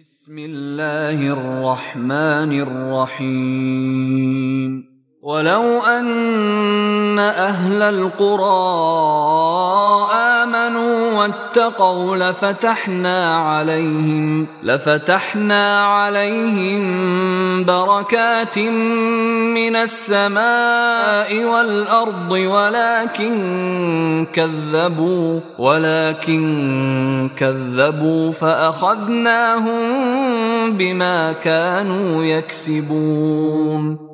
بسم الله الرحمن الرحيم. ولو أن أهل القرى آمنوا واتقوا لفتحنا عليهم لفتحنا عليهم بركات من السماء والأرض ولكن كذبوا ولكن كذبوا فأخذناهم بما كانوا يكسبون.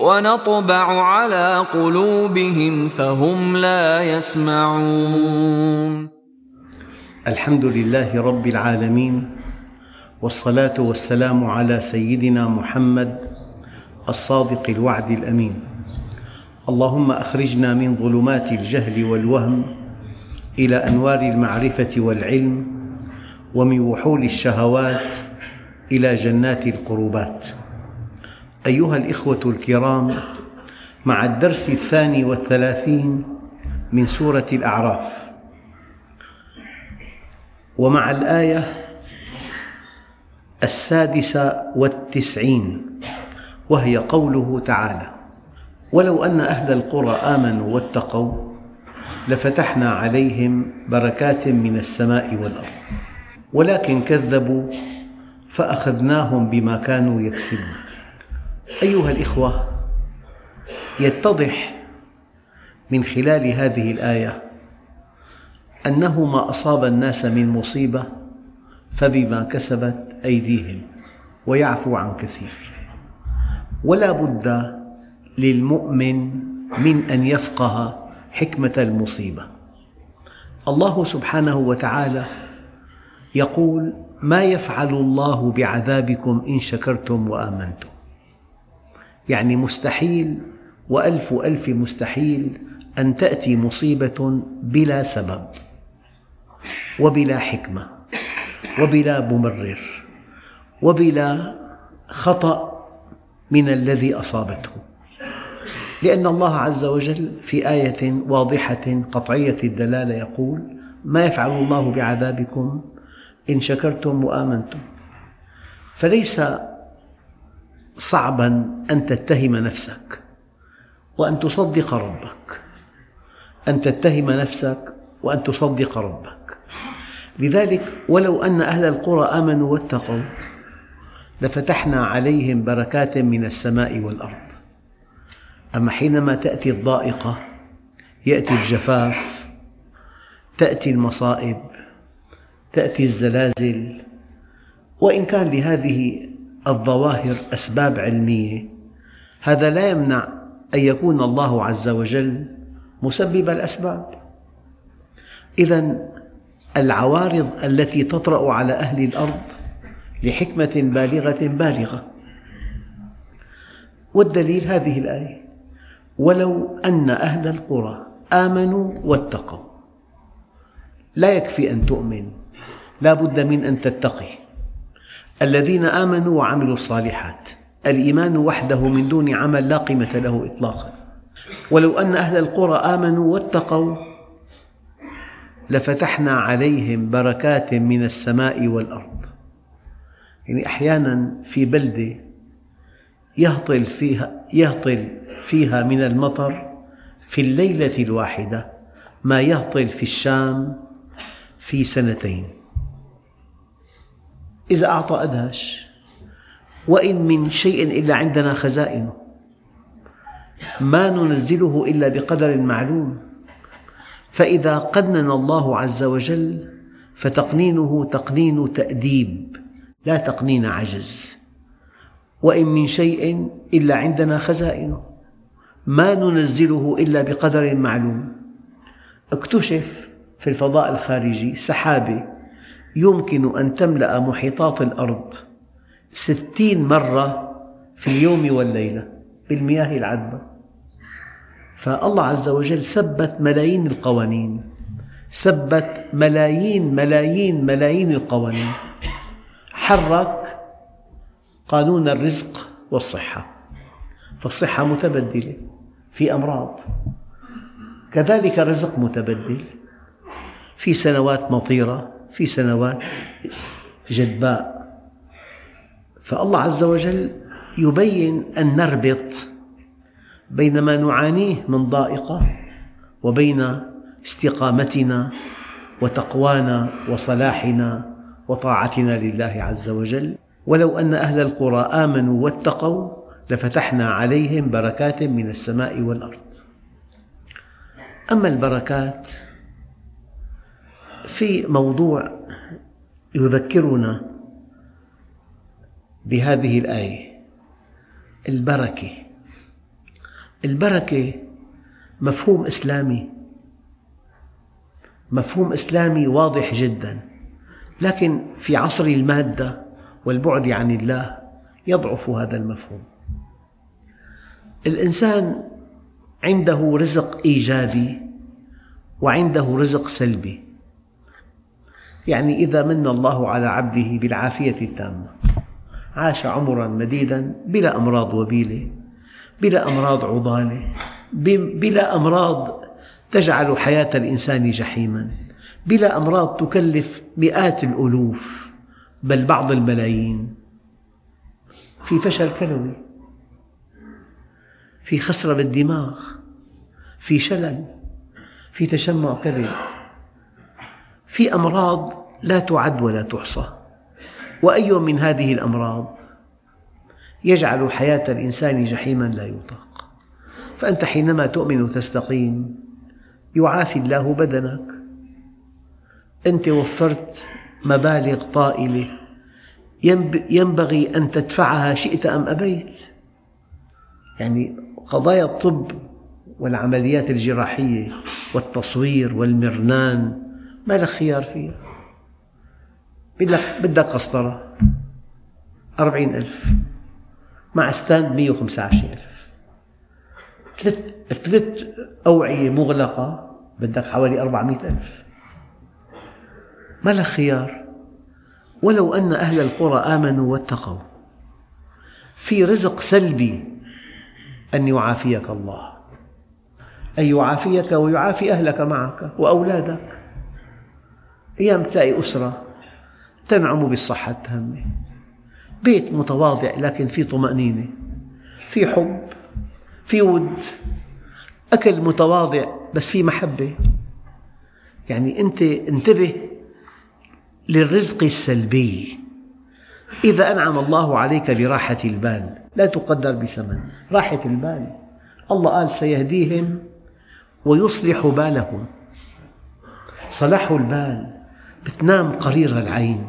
ونطبع على قلوبهم فهم لا يسمعون. الحمد لله رب العالمين والصلاة والسلام على سيدنا محمد الصادق الوعد الأمين. اللهم أخرجنا من ظلمات الجهل والوهم إلى أنوار المعرفة والعلم ومن وحول الشهوات إلى جنات القربات. أيها الإخوة الكرام مع الدرس الثاني والثلاثين من سورة الأعراف. ومع الآية السادسة والتسعين وهي قوله تعالى ولو أن أهل القرى آمنوا واتقوا لفتحنا عليهم بركات من السماء والأرض ولكن كذبوا فأخذناهم بما كانوا يكسبون. أيها الإخوة يتضح من خلال هذه الآية أنه ما أصاب الناس من مصيبة فبما كسبت أيديهم ويعفو عن كثير. ولا بد للمؤمن من أن يفقه حكمة المصيبة. الله سبحانه وتعالى يقول ما يفعل الله بعذابكم إن شكرتم وآمنتم. يعني مستحيل وألف ألف مستحيل أن تأتي مصيبة بلا سبب وبلا حكمة وبلا مبرر وبلا خطأ من الذي أصابته. لأن الله عز وجل في آية واضحة قطعية الدلالة يقول ما يفعل الله بعذابكم إن شكرتم وآمنتم. فليس صعبا أن تتهم نفسك وأن تصدق ربك. أن تتهم نفسك وأن تصدق ربك. لذلك ولو أن أهل القرى آمنوا واتقوا لفتحنا عليهم بركات من السماء والأرض. أما حينما تأتي الضائقة يأتي الجفاف تأتي المصائب تأتي الزلازل وإن كان لهذه الظواهر أسباب علمية. هذا لا يمنع أن يكون الله عز وجل مسبب الأسباب. إذا العوارض التي تطرأ على أهل الأرض لحكمة بالغة بالغة. والدليل هذه الآية ولو أن أهل القرى آمنوا واتقوا. لا يكفي أن تؤمن لا بد من أن تتقي. الذين آمنوا وعملوا الصالحات الإيمان وحده من دون عمل لا قيمة له إطلاقا. ولو أن أهل القرى آمنوا واتقوا لفتحنا عليهم بركات من السماء والأرض. يعني أحيانا في بلدة يهطل فيها, يهطل فيها من المطر في الليلة الواحدة ما يهطل في الشام في سنتين. إذا أعطى أدهش. وإن من شيء إلا عندنا خزائنه. ما ننزله إلا بقدر معلوم. فإذا قنن الله عز وجل فتقنينه تقنين تأديب لا تقنين عجز. وإن من شيء إلا عندنا خزائنه. ما ننزله إلا بقدر معلوم. اكتشف في الفضاء الخارجي سحابة يمكن أن تملأ محيطات الأرض ستين مرة في اليوم والليلة بالمياه العذبة. فالله عز وجل ثبت ملايين القوانين ثبت ملايين ملايين ملايين القوانين. حرك قانون الرزق والصحة فالصحة متبدلة في أمراض. كذلك الرزق متبدل في سنوات مطيرة في سنوات جدباء فالله عز وجل يبين أن نربط بين ما نعانيه من ضائقة وبين استقامتنا وتقوانا وصلاحنا وطاعتنا لله عز وجل. ولو أن أهل القرى آمنوا واتقوا لفتحنا عليهم بركات من السماء والأرض. أما البركات في موضوع يذكرنا بهذه الآية البركة. البركة مفهوم إسلامي. مفهوم إسلامي واضح جدا. لكن في عصر المادة والبعد عن الله يضعف هذا المفهوم. الإنسان عنده رزق إيجابي وعنده رزق سلبي. يعني إذا من الله على عبده بالعافية التامة. عاش عمرا مديدا بلا أمراض وبيلة بلا أمراض عضالة بلا أمراض تجعل حياة الإنسان جحيما بلا أمراض تكلف مئات الألوف بل بعض الملايين. في فشل كلوي في خسرة بالدماغ في شلل في تشمع كبد في أمراض لا تعد ولا تحصى. وأي من هذه الأمراض يجعل حياة الإنسان جحيما لا يطاق. فأنت حينما تؤمن وتستقيم يعافي الله بدنك. أنت وفرت مبالغ طائلة. ينبغي أن تدفعها شئت أم أبيت. يعني قضايا الطب والعمليات الجراحية والتصوير والمرنان ما لك خيار فيها بدك بدك قسطرة. أربعين ألف. مع ستاند مية وخمسة عشر ألف. ثلاث ثلاث أوعية مغلقة بدك حوالي أربعمائة ألف. ما لك خيار. ولو أن أهل القرى آمنوا واتقوا. في رزق سلبي أن يعافيك الله. أن يعافيك ويعافي أهلك معك وأولادك. أيام تلاقي أسرة؟ تنعم بالصحة التامة بيت متواضع لكن في طمأنينة. في حب في ود. أكل متواضع بس في محبة. يعني أنت انتبه للرزق السلبي. إذا أنعم الله عليك براحة البال. لا تقدر بثمن. راحة البال. الله قال سيهديهم ويصلح بالهم. صلاح البال. بتنام قرير العين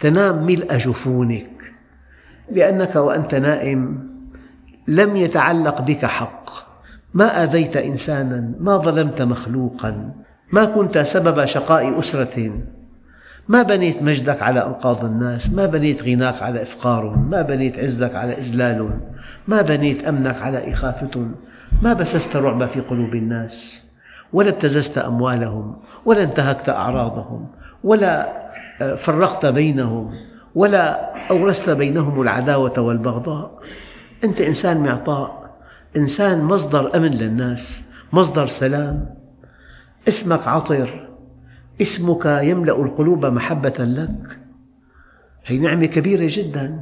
تنام ملء جفونك لأنك وأنت نائم لم يتعلق بك حق. ما آذيت إنسانا ما ظلمت مخلوقا ما كنت سبب شقاء أسرة ما بنيت مجدك على أنقاض الناس ما بنيت غناك على إفقار ما بنيت عزك على إذلال ما بنيت أمنك على إخافة ما بسست رعب في قلوب الناس. ولا ابتززت أموالهم ولا انتهكت أعراضهم ولا آه، فرقت بينهم ولا أورثت بينهم العداوة والبغضاء. أنت إنسان معطاء إنسان مصدر أمن للناس مصدر سلام. اسمك عطر اسمك يملأ القلوب محبة لك. هي نعمة كبيرة جدا.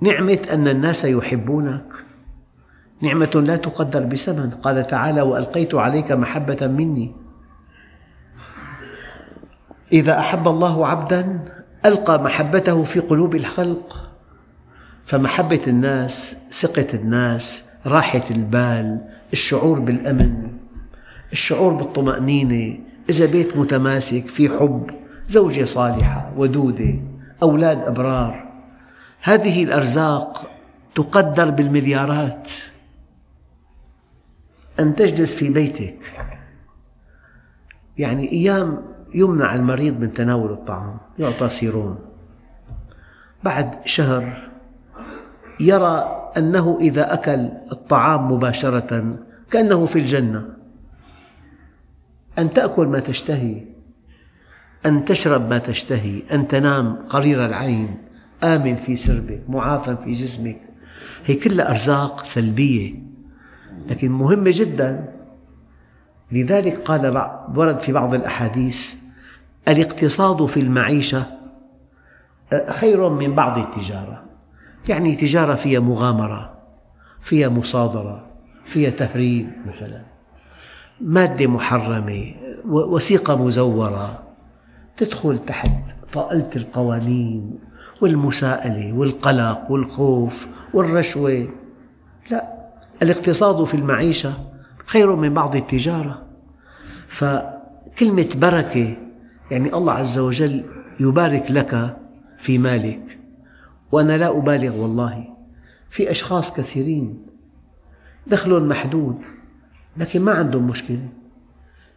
نعمة أن الناس يحبونك. نعمة لا تقدر بثمن قال تعالى وألقيت عليك محبة مني. إذا أحب الله عبدا ألقى محبته في قلوب الخلق. فمحبة الناس ثقة الناس راحة البال الشعور بالأمن الشعور بالطمأنينة. إذا بيت متماسك في حب زوجة صالحة ودودة أولاد أبرار هذه الأرزاق تقدر بالمليارات. أن تجلس في بيتك. يعني أيام يمنع المريض من تناول الطعام يعطى سيروم. بعد شهر يرى أنه إذا أكل الطعام مباشرة كأنه في الجنة. أن تأكل ما تشتهي أن تشرب ما تشتهي أن تنام قرير العين آمن في سربك معافى في جسمك. هي كلها أرزاق سلبية. لكن مهمة جدا. لذلك قال ورد في بعض الأحاديث الاقتصاد في المعيشة خير من بعض التجارة. يعني تجارة فيها مغامرة فيها مصادرة فيها تهريب مثلا. مادة محرمة وثيقة مزورة. تدخل تحت طائلة القوانين والمساءلة والقلق والخوف والرشوة. لا الاقتصاد في المعيشة خير من بعض التجارة. فكلمة بركة يعني الله عز وجل يبارك لك في مالك. وأنا لا أبالغ والله في أشخاص كثيرين دخلهم محدود لكن ما عندهم مشكلة.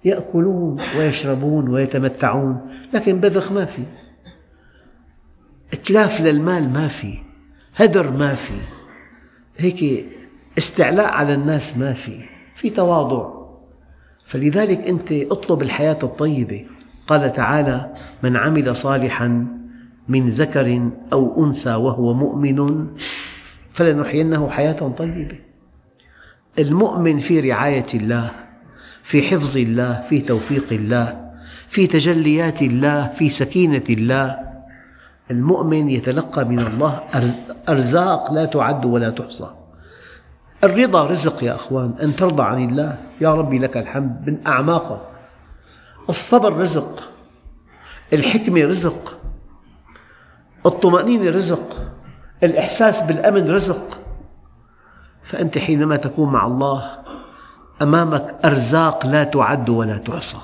يأكلون ويشربون ويتمتعون لكن بذخ ما في. إتلاف للمال ما في هدر ما في. هيك استعلاء على الناس ما في في تواضع. فلذلك أنت اطلب الحياة الطيبة. قال تعالى من عمل صالحا من ذكر أو أنثى وهو مؤمن فلنحيينه حياة طيبة. المؤمن في رعاية الله في حفظ الله في توفيق الله في تجليات الله في سكينة الله. المؤمن يتلقى من الله أرزاق لا تعد ولا تحصى. الرضا رزق يا أخوان أن ترضى عن الله يا ربي لك الحمد من أعماقك. الصبر رزق الحكمة رزق الطمأنينة رزق الإحساس بالأمن رزق. فأنت حينما تكون مع الله أمامك أرزاق لا تعد ولا تحصى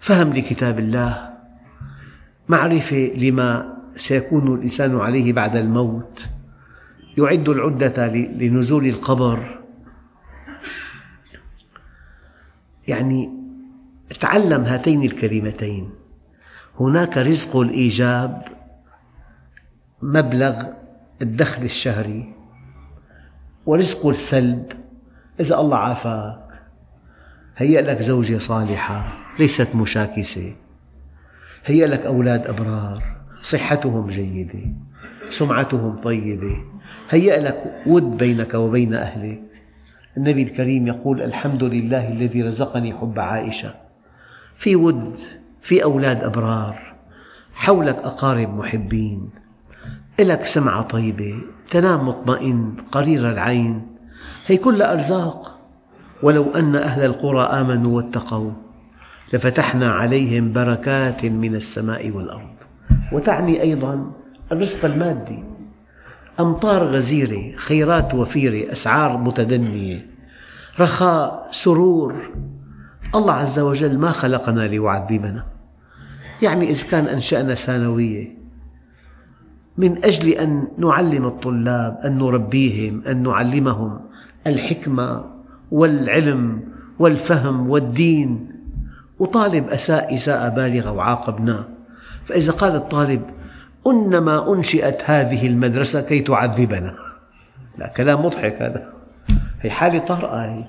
فهم لكتاب الله معرفة لما سيكون الإنسان عليه بعد الموت. يعد العدة لنزول القبر. يعني تعلم هاتين الكلمتين. هناك رزق الإيجاب مبلغ الدخل الشهري ورزق السلب. إذا الله عافاك. هيأ لك زوجة صالحة ليست مشاكسة. هيأ لك أولاد أبرار صحتهم جيدة. سمعتهم طيبة. هيأ لك ود بينك وبين أهلك. النبي الكريم يقول الحمد لله الذي رزقني حب عائشة. في ود في أولاد أبرار. حولك أقارب محبين. لك سمعة طيبة. تنام مطمئن قرير العين. هي كلها أرزاق. ولو أن أهل القرى آمنوا واتقوا لفتحنا عليهم بركات من السماء والأرض. وتعني أيضا الرزق المادي. أمطار غزيرة خيرات وفيرة أسعار متدنية رخاء سرور. الله عز وجل ما خلقنا ليعذبنا. يعني إذا كان أنشأنا ثانوية من أجل أن نعلم الطلاب أن نربيهم أن نعلمهم الحكمة والعلم والفهم والدين. وطالب أساء إساءة بالغة وعاقبناه فإذا قال الطالب إنما أنشئت هذه المدرسة كي تعذبنا. لا كلام مضحك هذا. هي حالة طارئة هي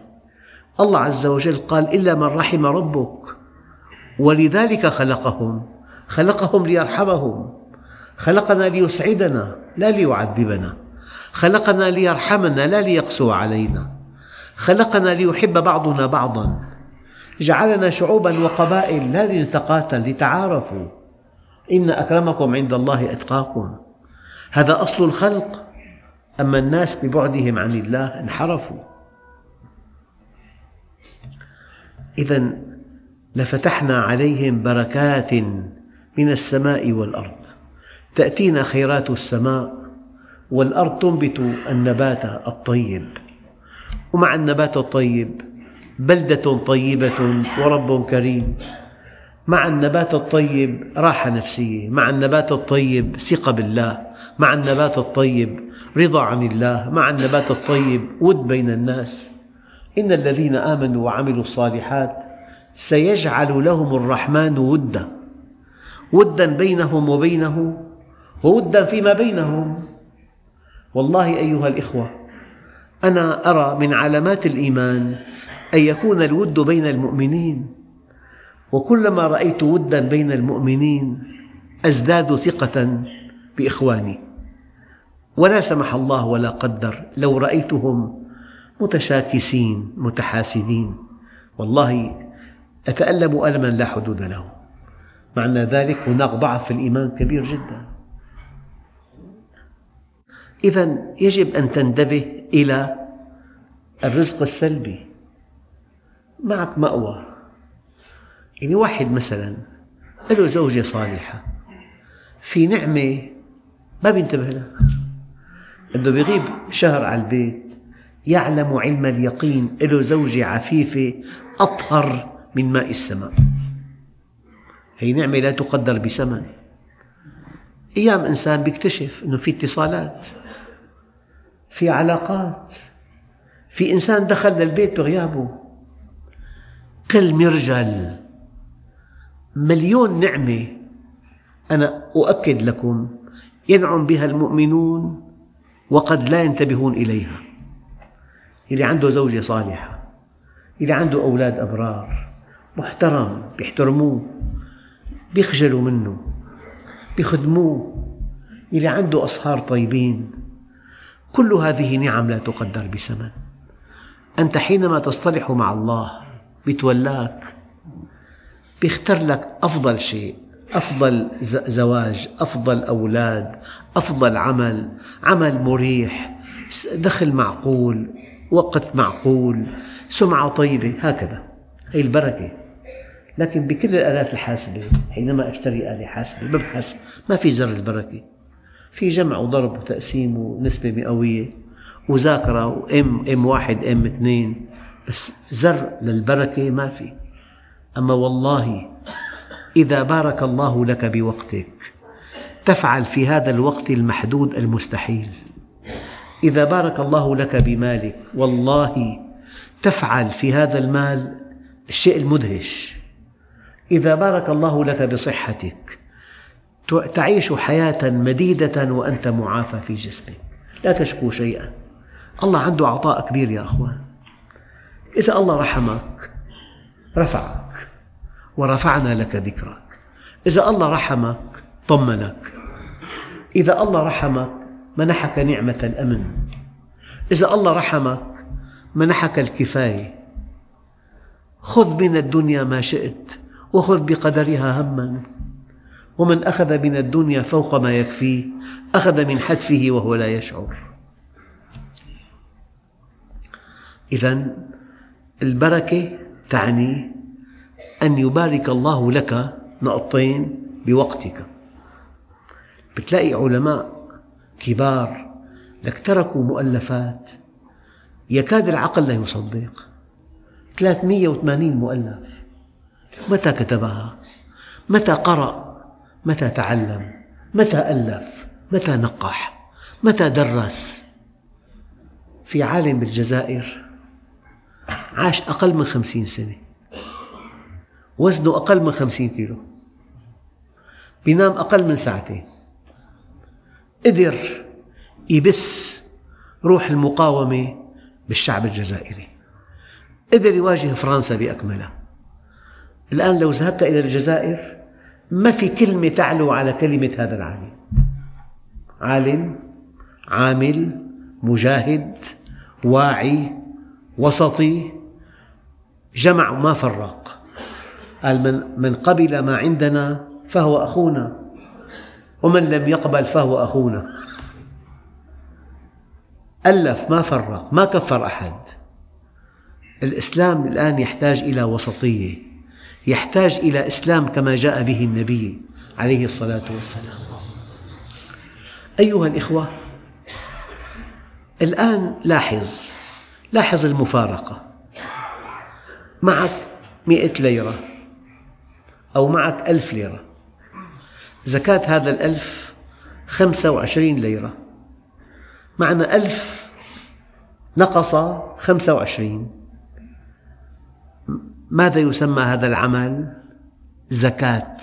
الله عز وجل قال إلا من رحم ربك. ولذلك خلقهم. خلقهم ليرحمهم. خلقنا ليسعدنا لا ليعذبنا. خلقنا ليرحمنا لا ليقسو علينا. خلقنا ليحب بعضنا بعضا. جعلنا شعوبا وقبائل لا لنتقاتل لتعارفوا. إن أكرمكم عند الله أتقاكم. هذا أصل الخلق. أما الناس ببعدهم عن الله انحرفوا. إذا لفتحنا عليهم بركات من السماء والأرض. تأتينا خيرات السماء والأرض تنبت النبات الطيب. ومع النبات الطيب بلدة طيبة ورب كريم. مع النبات الطيب راحة نفسية مع النبات الطيب ثقة بالله مع النبات الطيب رضا عن الله مع النبات الطيب ود بين الناس. إن الذين آمنوا وعملوا الصالحات سيجعل لهم الرحمن ودا ودا بينهم وبينه وودا فيما بينهم. والله أيها الإخوة أنا أرى من علامات الإيمان أن يكون الود بين المؤمنين وكلما رأيت ودا بين المؤمنين أزداد ثقة بإخواني. ولا سمح الله ولا قدر لو رأيتهم متشاكسين متحاسدين والله أتألم ألما لا حدود له. معنى ذلك هناك ضعف في الإيمان كبير جدا. إذا يجب أن تنتبه إلى الرزق السلبي. معك مأوى. يعني واحد مثلا له زوجة صالحة. في نعمة ما بينتبه لها. أنه بيغيب شهر على البيت يعلم علم اليقين له زوجة عفيفة أطهر من ماء السماء. هي نعمة لا تقدر بثمن أيام إنسان بيكتشف أنه في اتصالات في علاقات. في إنسان دخل للبيت بغيابه. كالمرجل. مليون نعمة أنا أؤكد لكم ينعم بها المؤمنون وقد لا ينتبهون إليها. اللي عنده زوجة صالحة اللي عنده أولاد أبرار محترم بيحترموه بيخجلوا منه بيخدموه اللي عنده أصهار طيبين. كل هذه نعم لا تقدر بثمن. أنت حينما تصطلح مع الله بيتولاك بيختار لك أفضل شيء أفضل زواج أفضل أولاد أفضل عمل عمل مريح دخل معقول وقت معقول سمعة طيبة هكذا. هي البركة. لكن بكل الآلات الحاسبة حينما أشتري آلة حاسبة ببحث ما في زر البركة. في جمع وضرب وتقسيم ونسبة مئوية وذاكرة وإم إم واحد إم اثنين بس زر للبركة ما في. أما والله إذا بارك الله لك بوقتك تفعل في هذا الوقت المحدود المستحيل. إذا بارك الله لك بمالك والله تفعل في هذا المال الشيء المدهش. إذا بارك الله لك بصحتك تعيش حياة مديدة وأنت معافى في جسمك. لا تشكو شيئا. الله عنده عطاء كبير يا أخوان. إذا الله رحمك رفعك ورفعنا لك ذكرك إذا الله رحمك طمنك. إذا الله رحمك منحك نعمة الأمن. إذا الله رحمك منحك الكفاية. خذ من الدنيا ما شئت وخذ بقدرها هما. ومن أخذ من الدنيا فوق ما يكفيه أخذ من حتفه وهو لا يشعر. إذا البركة تعني أن يبارك الله لك نقطتين بوقتك بتلاقي علماء كبار لك تركوا مؤلفات يكاد العقل لا يصدق 380 مؤلف متى كتبها؟ متى قرأ؟ متى تعلم؟ متى ألف؟ متى نقح؟ متى درس؟ في عالم بالجزائر عاش أقل من خمسين سنة وزنه أقل من خمسين كيلو. بينام أقل من ساعتين. قدر يبث روح المقاومة بالشعب الجزائري. قدر يواجه فرنسا بأكملها. الآن لو ذهبت إلى الجزائر ما في كلمة تعلو على كلمة هذا العالم. عالم عامل مجاهد واعي وسطي جمع ما فرق قال من, قبل ما عندنا فهو أخونا ومن لم يقبل فهو أخونا. ألف ما فرق ما كفر أحد. الإسلام الآن يحتاج إلى وسطية يحتاج إلى إسلام كما جاء به النبي عليه الصلاة والسلام. أيها الإخوة الآن لاحظ لاحظ المفارقة. معك مئة ليرة. أو معك ألف ليرة. زكاة هذا الألف خمسة وعشرين ليرة. معنى ألف نقص خمسة وعشرين. ماذا يسمى هذا العمل؟ زكاة.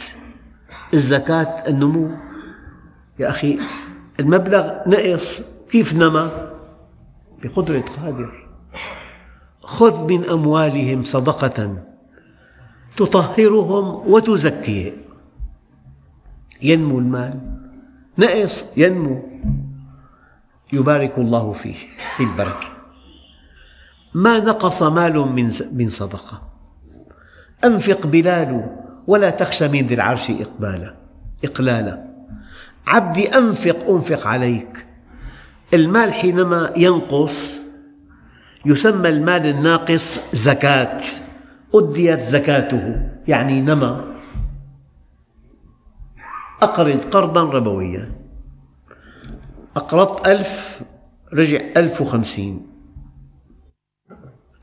الزكاة النمو. يا أخي المبلغ نقص كيف نما؟ بقدرة قادر. خذ من أموالهم صدقة. تطهرهم وتزكيهم ينمو المال. نقص ينمو. يبارك الله فيه. في البركة. ما نقص مال من صدقة. أنفق بلال ولا تخشى من ذي العرش إقبالا. إقلالا. عبدي أنفق أنفق عليك. المال حينما ينقص يسمى المال الناقص زكاة. أديت زكاته يعني نما. أقرض قرضا ربويا. أقرضت ألف رجع ألف وخمسين.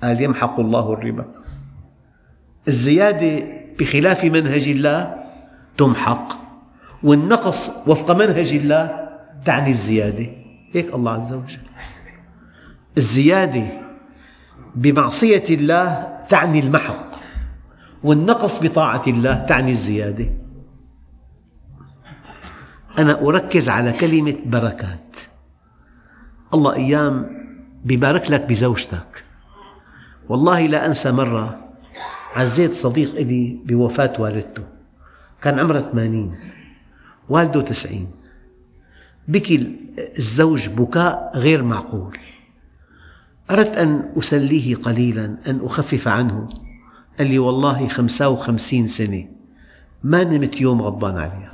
قال يمحق الله الربا. الزيادة بخلاف منهج الله تمحق والنقص وفق منهج الله تعني الزيادة. هيك الله عز وجل. الزيادة بمعصية الله تعني المحق والنقص بطاعة الله تعني الزيادة. أنا أركز على كلمة بركات. الله أيام ببارك لك بزوجتك. والله لا أنسى مرة عزيت صديق لي بوفاة والدته كان عمره 80 والده 90 بكي الزوج بكاء غير معقول. أردت أن أسليه قليلا أن أخفف عنه. قال لي والله خمسة وخمسين سنة. ما نمت يوم غضبان عليها.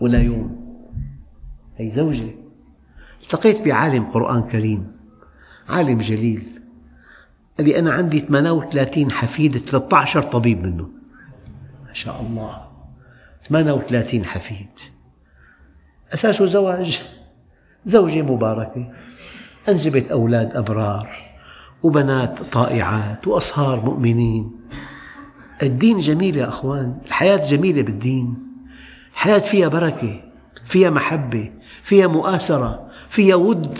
ولا يوم. هي زوجة. التقيت بعالم قرآن كريم. عالم جليل. قال لي أنا عندي 38 حفيد 13 طبيب منه. ما شاء الله. 38 حفيد. أساسه زواج. زوجة مباركة. أنجبت أولاد أبرار وبنات طائعات وأصهار مؤمنين. الدين جميل يا أخوان الحياة جميلة بالدين. الحياة فيها بركة فيها محبة فيها مؤاسرة فيها ود.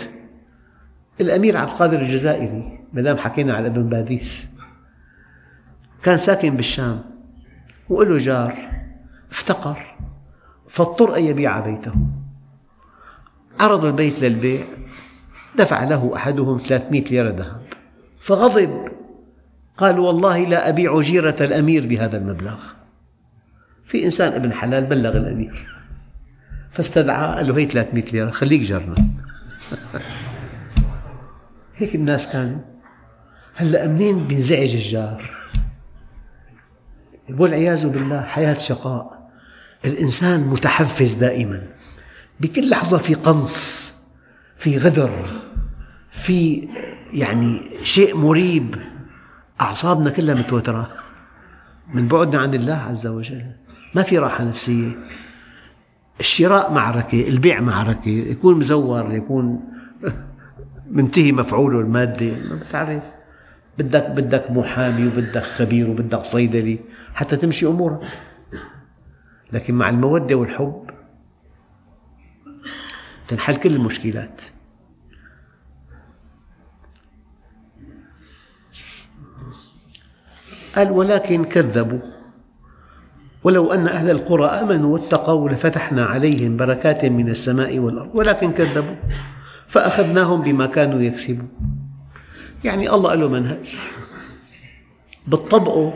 الأمير عبد القادر الجزائري ما دام حكينا على ابن باديس كان ساكن بالشام وله جار افتقر فاضطر أن يبيع بيته. عرض البيت للبيع. دفع له أحدهم 300 ليرة ذهب. فغضب. قال والله لا أبيع جيرة الأمير بهذا المبلغ. في إنسان ابن حلال بلغ الأمير. فاستدعى قال له هي 300 ليرة خليك جرنا. هيك الناس كانوا هلا منين بينزعج الجار؟ والعياذ بالله حياة شقاء. الإنسان متحفز دائما. بكل لحظة في قنص في غدر. في يعني شيء مريب. أعصابنا كلها متوترة. من بعدنا عن الله عز وجل. ما في راحة نفسية. الشراء معركة البيع معركة يكون مزور يكون منتهي مفعوله المادي ما بتعرف. بدك بدك محامي وبدك خبير وبدك صيدلي حتى تمشي أمورك. لكن مع المودة والحب تنحل كل المشكلات. قال ولكن كذبوا. ولو أن أهل القرى آمنوا واتقوا لفتحنا عليهم بركات من السماء والأرض ولكن كذبوا. فأخذناهم بما كانوا يكسبون. يعني الله له منهج. بتطبقه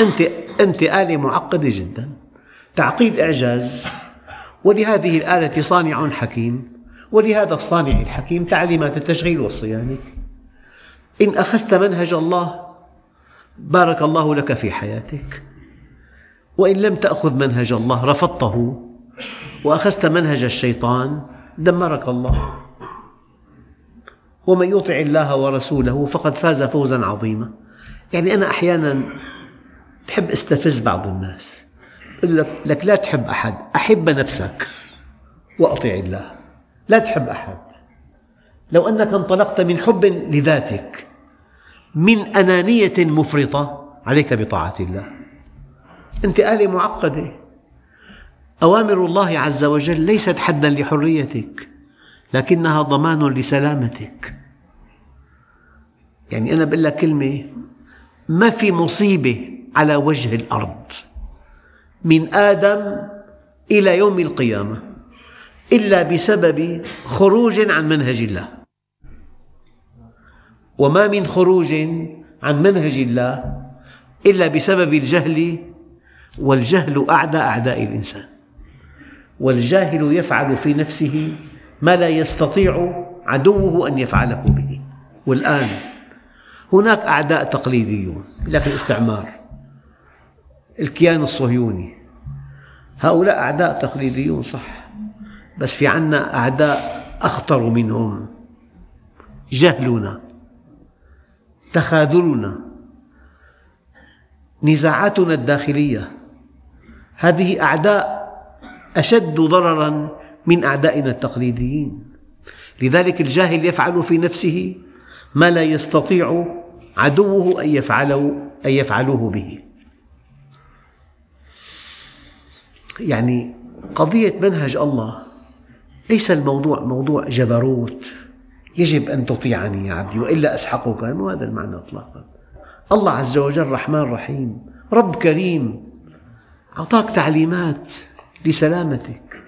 أنت أنت آلة معقدة جدا. تعقيد إعجاز. ولهذه الآلة صانع حكيم. ولهذا الصانع الحكيم تعليمات التشغيل والصيانة. إن أخذت منهج الله بارك الله لك في حياتك. وإن لم تأخذ منهج الله رفضته وأخذت منهج الشيطان دمرك الله. ومن يطع الله ورسوله فقد فاز فوزا عظيما. يعني أنا أحيانا بحب استفز بعض الناس. يقول لك, لك لا تحب أحد أحب نفسك وأطع الله. لا تحب أحد. لو أنك انطلقت من حب لذاتك من أنانية مفرطة عليك بطاعة الله. أنت آلة معقدة. أوامر الله عز وجل ليست حدا لحريتك لكنها ضمان لسلامتك. يعني أنا بقول لك كلمة ما في مصيبة على وجه الأرض من آدم إلى يوم القيامة إلا بسبب خروج عن منهج الله. وما من خروج عن منهج الله إلا بسبب الجهل والجهل أعدى أعداء الإنسان. والجاهل يفعل في نفسه ما لا يستطيع عدوه أن يفعله به. والآن هناك أعداء تقليديون لكن الاستعمار الكيان الصهيوني. هؤلاء أعداء تقليديون صح بس في عنا أعداء أخطر منهم. جهلنا. تخاذلنا. نزاعاتنا الداخلية. هذه أعداء أشد ضررا من أعدائنا التقليديين. لذلك الجاهل يفعل في نفسه ما لا يستطيع عدوه أن يفعله أن يفعلوه به. يعني قضية منهج الله ليس الموضوع موضوع جبروت. يجب أن تطيعني يا عبدي وإلا أسحقك. مو هذا المعنى إطلاقا. الله عز وجل رحمن رحيم رب كريم أعطاك تعليمات لسلامتك.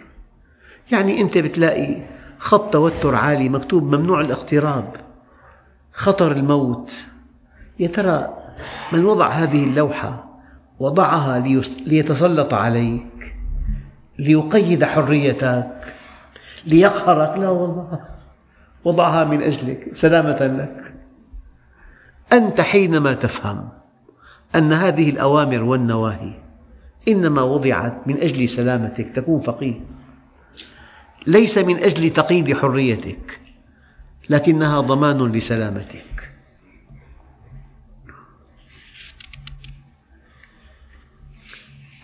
يعني أنت بتلاقي خط توتر عالي مكتوب ممنوع الاقتراب خطر الموت. يا ترى من وضع هذه اللوحة وضعها ليتسلط عليك ليقيد حريتك ليقهرك؟ لا والله. وضعها من أجلك سلامة لك. أنت حينما تفهم أن هذه الأوامر والنواهي إنما وضعت من أجل سلامتك تكون فقيه ليس من أجل تقييد حريتك لكنها ضمان لسلامتك.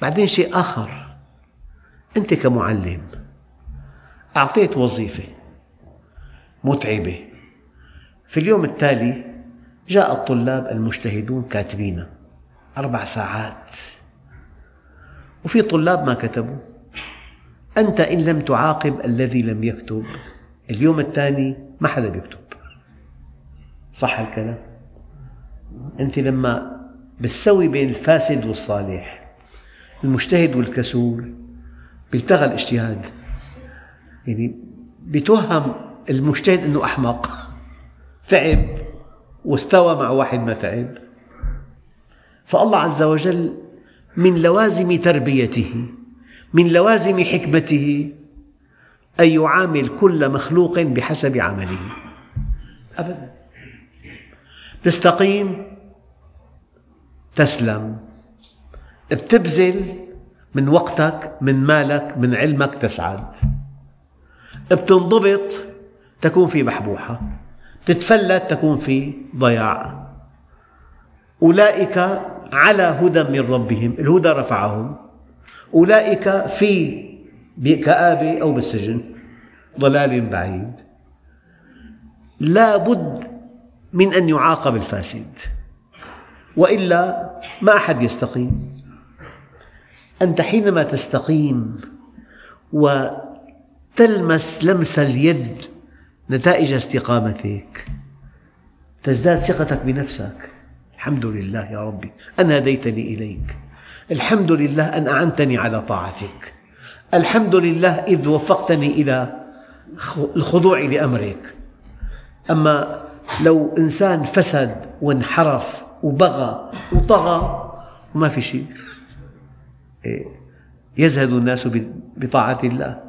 بعدين شيء آخر أنت كمعلم أعطيت وظيفة. متعبة. في اليوم التالي جاء الطلاب المجتهدون كاتبين أربع ساعات. وفي طلاب ما كتبوا أنت إن لم تعاقب الذي لم يكتب اليوم الثاني ما حدا بيكتب. صح الكلام؟ أنت لما بتسوي بين الفاسد والصالح المجتهد والكسول بيلتغى الاجتهاد. يعني بتوهم المجتهد أنه أحمق. تعب واستوى مع واحد ما تعب فالله عز وجل من لوازم تربيته من لوازم حكمته أن يعامل كل مخلوق بحسب عمله. أبدا. تستقيم تسلم. بتبذل من وقتك من مالك من علمك تسعد. بتنضبط تكون في بحبوحة تتفلت تكون في ضياع. أولئك على هدى من ربهم الهدى رفعهم. أولئك في كآبة أو بالسجن ضلال بعيد. لا بد من أن يعاقب الفاسد وإلا ما أحد يستقيم. أنت حينما تستقيم وتلمس لمس اليد نتائج استقامتك. تزداد ثقتك بنفسك. الحمد لله يا ربي أن هديتني إليك. الحمد لله أن أعنتني على طاعتك. الحمد لله إذ وفقتني إلى الخضوع لأمرك. أما لو إنسان فسد وانحرف وبغى وطغى وما في شيء. إيه، يزهد الناس بطاعة الله.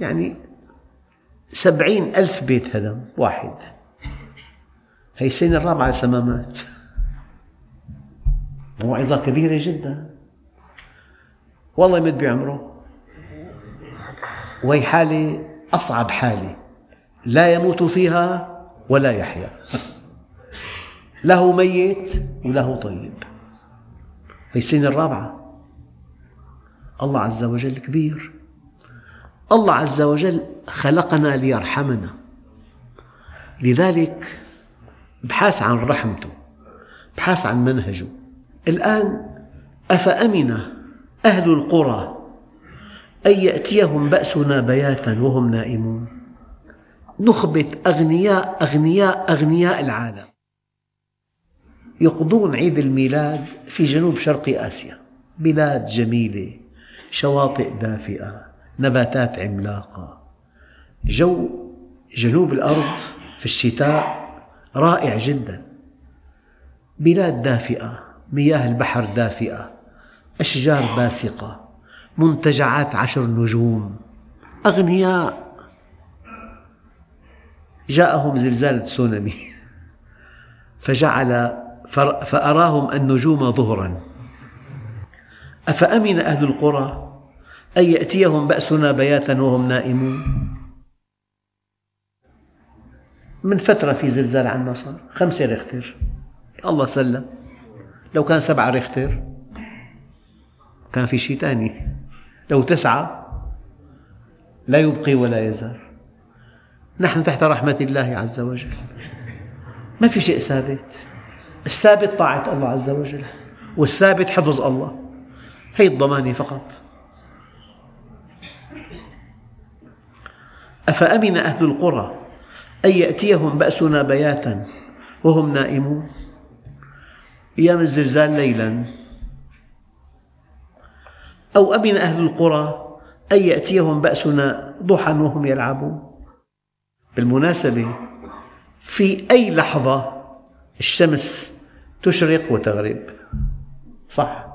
يعني سبعين ألف بيت هدم واحد. هي السنة الرابعة سمامات. موعظة كبيرة جدا. والله يمد بعمره. وهي حالة أصعب حالة. لا يموت فيها ولا يحيا. له ميت وله طيب. هي السنة الرابعة. الله عز وجل كبير. الله عز وجل خلقنا ليرحمنا. لذلك ابحث عن رحمته ابحث عن منهجه. الآن أفأمن أهل القرى أن يأتيهم بأسنا بياتا وهم نائمون؟ نخبة أغنياء أغنياء أغنياء العالم. يقضون عيد الميلاد في جنوب شرق آسيا. بلاد جميلة شواطئ دافئة. نباتات عملاقة. جو جنوب الأرض في الشتاء رائع جدا. بلاد دافئة مياه البحر دافئة أشجار باسقة منتجعات عشر نجوم أغنياء. جاءهم زلزال تسونامي. فجعل فأراهم النجوم ظهرا. أفأمن أهل القرى؟ أن يأتيهم بأسنا بياتا وهم نائمون. من فترة في زلزال عنا صار خمسة ريختر الله سلم. لو كان سبعة ريختر كان في شيء ثاني لو تسعة لا يبقي ولا يزال. نحن تحت رحمة الله عز وجل. ما في شيء ثابت. الثابت طاعة الله عز وجل والثابت حفظ الله. هي الضمانة فقط. أفأمن أهل القرى أن يأتيهم بأسنا بياتا وهم نائمون؟ أيام الزلزال ليلا. أو أمن أهل القرى أن يأتيهم بأسنا ضحى وهم يلعبون؟ بالمناسبة في أي لحظة الشمس تشرق وتغرب؟ صح.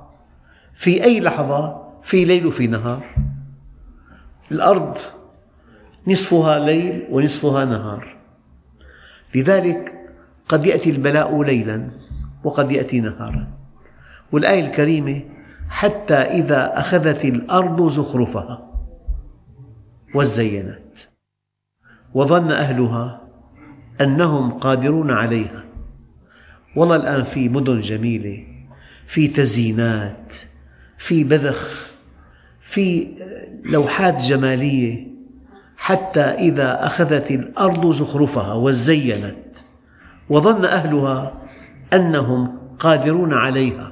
في أي لحظة في ليل وفي نهار؟ الأرض نصفها ليل ونصفها نهار. لذلك قد يأتي البلاء ليلا وقد يأتي نهارا. والآية الكريمة حتى إذا أخذت الأرض زخرفها وزينت. وظن أهلها أنهم قادرون عليها. والله الآن في مدن جميلة في تزيينات في بذخ في لوحات جمالية. حتى إذا أخذت الأرض زخرفها وزينت وظن أهلها أنهم قادرون عليها.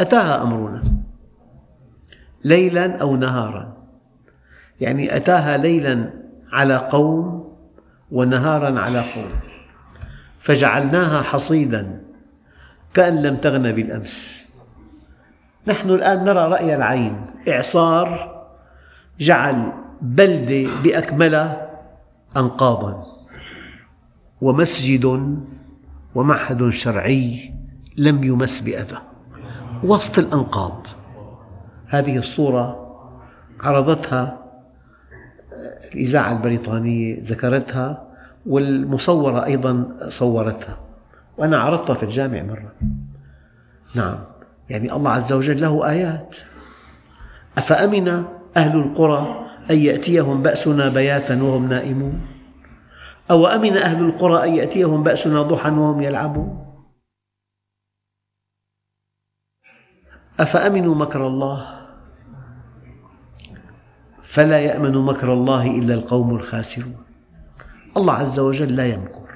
أتاها أمرنا ليلا أو نهارا. يعني أتاها ليلا على قوم ونهارا على قوم. فجعلناها حصيدا كأن لم تغن بالأمس. نحن الآن نرى رأي العين. إعصار جعل بلدة بأكملها أنقاضا ومسجد ومعهد شرعي لم يمس بأذى. وسط الأنقاض. هذه الصورة عرضتها الإذاعة البريطانية ذكرتها والمصورة أيضا صورتها. وأنا عرضتها في الجامع مرة. نعم. يعني الله عز وجل له آيات. أفأمن أهل القرى أن يأتيهم بأسنا بياتا وهم نائمون؟ أو أمن أهل القرى أن يأتيهم بأسنا ضحى وهم يلعبون؟ أفأمنوا مكر الله؟ فلا يأمن مكر الله إلا القوم الخاسرون. الله عز وجل لا يمكر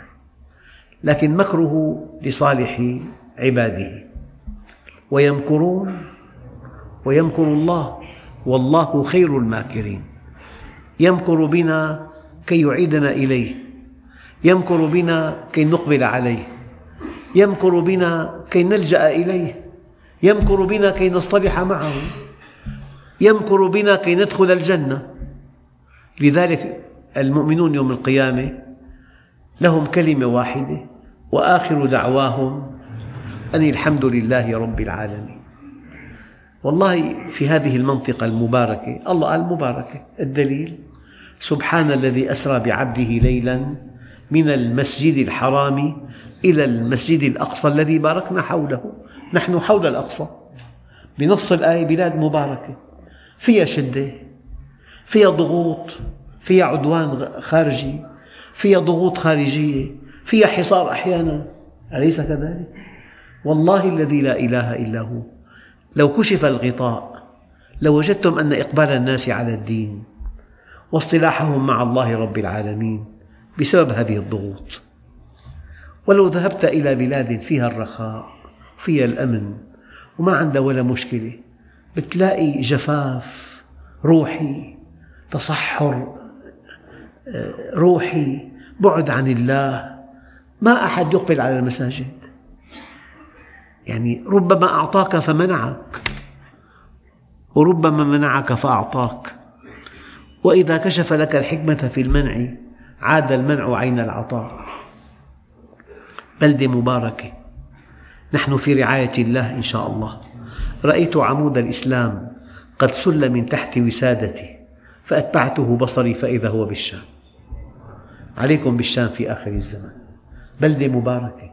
لكن مكره لصالح عباده. ويمكرون ويمكر الله والله خير الماكرين. يمكر بنا كي يعيدنا إليه. يمكر بنا كي نقبل عليه. يمكر بنا كي نلجأ إليه. يمكر بنا كي نصطلح معه. يمكر بنا كي ندخل الجنة. لذلك المؤمنون يوم القيامة لهم كلمة واحدة وآخر دعواهم أن الحمد لله رب العالمين. والله في هذه المنطقة المباركة الله قال مباركة الدليل سبحان الذي أسرى بعبده ليلا من المسجد الحرام إلى المسجد الأقصى الذي باركنا حوله. نحن حول الأقصى بنص الآية بلاد مباركة. فيها شدة فيها ضغوط فيها عدوان خارجي فيها ضغوط خارجية فيها حصار أحيانا. أليس كذلك؟ والله الذي لا إله إلا هو. لو كشف الغطاء لوجدتم أن إقبال الناس على الدين. واصطلاحهم مع الله رب العالمين بسبب هذه الضغوط. ولو ذهبت إلى بلاد فيها الرخاء فيها الأمن وما عندها ولا مشكلة بتلاقي جفاف روحي تصحر آه، روحي بعد عن الله. ما أحد يقبل على المساجد. يعني ربما أعطاك فمنعك وربما منعك فأعطاك. وإذا كشف لك الحكمة في المنع عاد المنع عين العطاء. بلدة مباركة نحن في رعاية الله إن شاء الله. رأيت عمود الإسلام قد سل من تحت وسادتي فأتبعته بصري فإذا هو بالشام. عليكم بالشام في آخر الزمن بلدة مباركة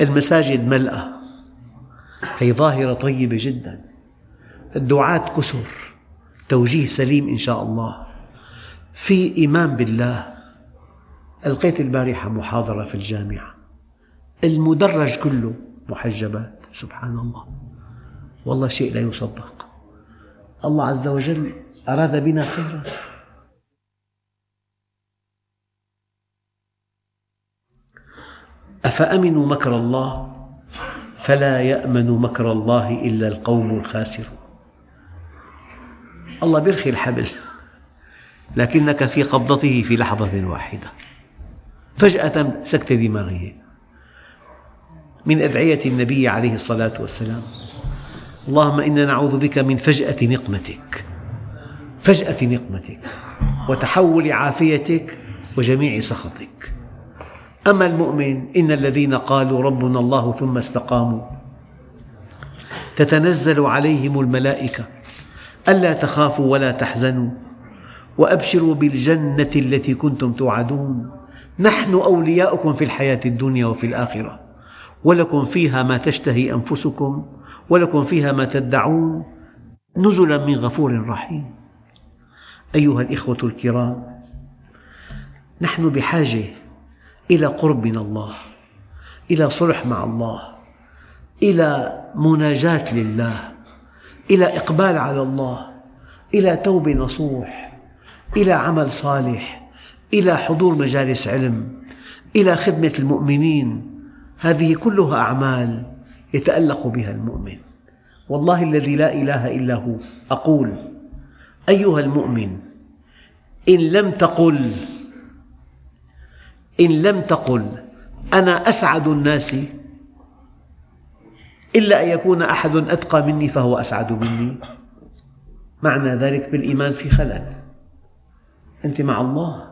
المساجد ملأة. هي ظاهرة طيبة جدا. الدعاة كثر توجيه سليم إن شاء الله. في إيمان بالله ألقيت البارحة محاضرة في الجامعة. المدرج كله محجبات سبحان الله. والله شيء لا يصدق. الله عز وجل أراد بنا خيرا. أفأمنوا مكر الله؟ فلا يأمن مكر الله إلا القوم الخاسرون. الله بيرخي الحبل. لكنك في قبضته في لحظة واحدة. فجأة سكتة دماغية من أدعية النبي عليه الصلاة والسلام. اللهم إنا نعوذ بك من فجأة نقمتك. فجأة نقمتك. وتحول عافيتك وجميع سخطك. أما المؤمن إن الذين قالوا ربنا الله ثم استقاموا تتنزل عليهم الملائكة. ألا تخافوا ولا تحزنوا وأبشروا بالجنة التي كنتم توعدون. نحن أولياؤكم في الحياة الدنيا وفي الآخرة. ولكم فيها ما تشتهي أنفسكم ولكم فيها ما تدعون. نزلا من غفور رحيم. أيها الإخوة الكرام نحن بحاجة إلى قرب من الله إلى صلح مع الله إلى مناجاة لله. إلى إقبال على الله إلى توبة نصوح إلى عمل صالح إلى حضور مجالس علم إلى خدمة المؤمنين. هذه كلها أعمال يتألق بها المؤمن. والله الذي لا إله إلا هو أقول أيها المؤمن إن لم تقل إن لم تقل أنا أسعد الناس إلا أن يكون أحد أتقى مني فهو أسعد مني. معنى ذلك بالإيمان في خلل. أنت مع الله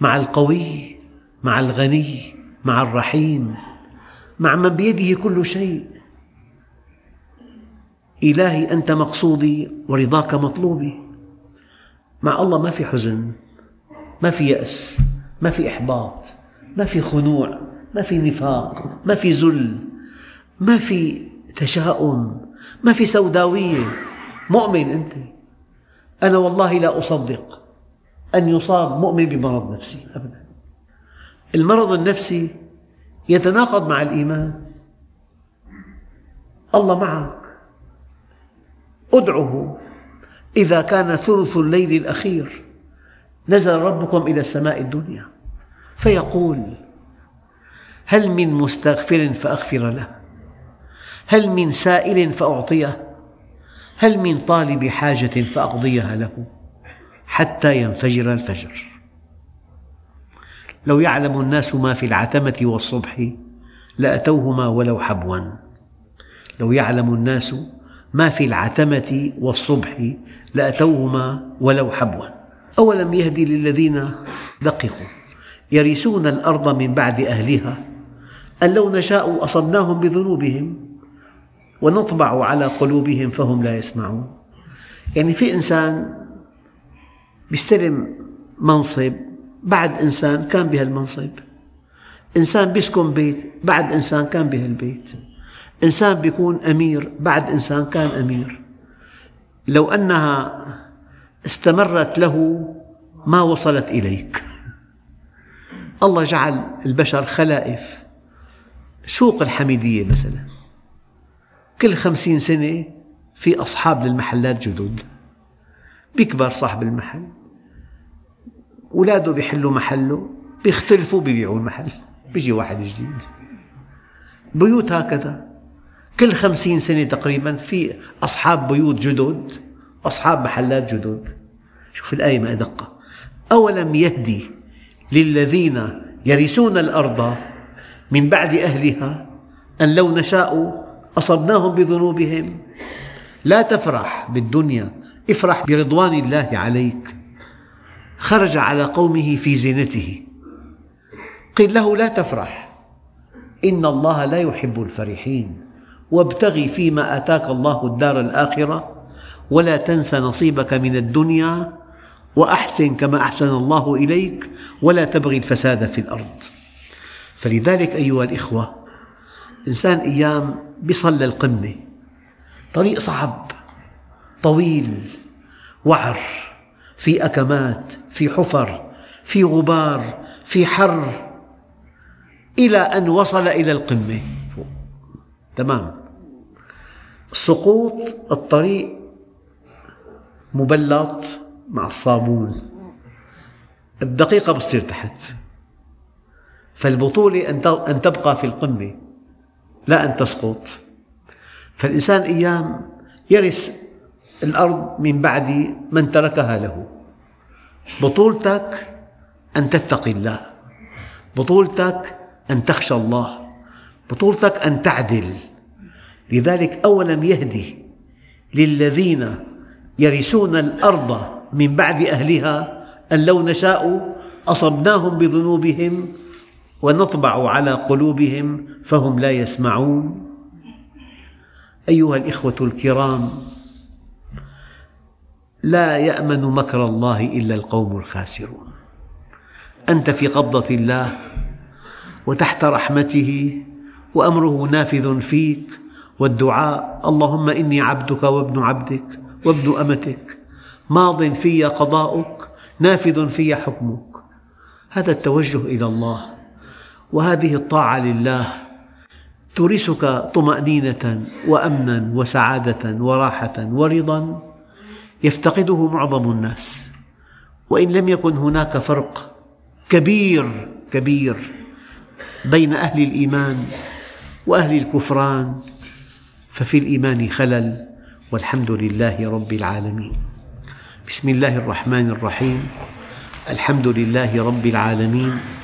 مع القوي مع الغني مع الرحيم مع من بيده كل شيء. إلهي أنت مقصودي ورضاك مطلوبي. مع الله ما في حزن ما في يأس ما في إحباط ما في خنوع ما في نفاق ما في ذل. ما في تشاؤم ما في سوداوية. مؤمن أنت. أنا والله لا أصدق أن يصاب مؤمن بمرض نفسي أبدا. المرض النفسي يتناقض مع الإيمان. الله معك. ادعه. إذا كان ثلث الليل الأخير نزل ربكم إلى السماء الدنيا فيقول هل من مستغفر فأغفر له؟ هل من سائل فأعطيه؟ هل من طالب حاجة فأقضيها له؟ حتى ينفجر الفجر. لو يعلم الناس ما في العتمة والصبح لأتوهما ولو حبوا. لو يعلم الناس ما في العتمة والصبح لأتوهما ولو حبوا. أولم يهدي للذين دققوا؟ يرثون الأرض من بعد أهلها أن لو نشاء أصبناهم بذنوبهم ونطبع على قلوبهم فهم لا يسمعون. يعني في إنسان يستلم منصب بعد إنسان كان بهالمنصب. إنسان بيسكن بيت بعد إنسان كان بهالبيت. إنسان بيكون أمير بعد إنسان كان أمير. لو أنها استمرت له ما وصلت إليك. الله جعل البشر خلائف سوق الحميدية مثلا. كل خمسين سنة في أصحاب للمحلات جدد. بيكبر صاحب المحل. أولاده بيحلوا محله بيختلفوا بيبيعوا المحل. بيجي واحد جديد. بيوت هكذا. كل خمسين سنة تقريبا في أصحاب بيوت جدد أصحاب محلات جدد. شوف الآية ما أدقة أولم يهدي للذين يرثون الأرض من بعد أهلها أن لو نشاء أصبناهم بذنوبهم. لا تفرح بالدنيا افرح برضوان الله عليك. خرج على قومه في زينته. قيل له لا تفرح. إن الله لا يحب الفرحين. وابتغ فيما آتاك الله الدار الآخرة. ولا تنس نصيبك من الدنيا. وأحسن كما أحسن الله إليك. ولا تبغي الفساد في الأرض. فلذلك أيها الإخوة إنسان أيام بيصل للقمة طريق صعب طويل وعر في أكمات في حفر في غبار في حر إلى أن وصل إلى القمة. تمام. سقوط الطريق مبلط مع الصابون. بدقيقة بتصير تحت. فالبطولة أن تبقى في القمة. لا أن تسقط. فالإنسان أيام يرث الأرض من بعد من تركها له. بطولتك أن تتقي الله. بطولتك أن تخشى الله. بطولتك أن تعدل. لذلك أولم يهدي للذين يرثون الأرض من بعد أهلها أن لو نشاء أصبناهم بذنوبهم ونطبع على قلوبهم فهم لا يسمعون. أيها الإخوة الكرام لا يأمن مكر الله إلا القوم الخاسرون. أنت في قبضة الله وتحت رحمته وأمره نافذ فيك والدعاء اللهم إني عبدك وابن عبدك وابن أمتك ماض في قضاؤك نافذ في حكمك. هذا التوجه إلى الله. وهذه الطاعة لله تورثك طمأنينة وأمنا وسعادة وراحة ورضا يفتقده معظم الناس. وإن لم يكن هناك فرق كبير كبير بين أهل الإيمان وأهل الكفران ففي الإيمان خلل والحمد لله رب العالمين. بسم الله الرحمن الرحيم. الحمد لله رب العالمين.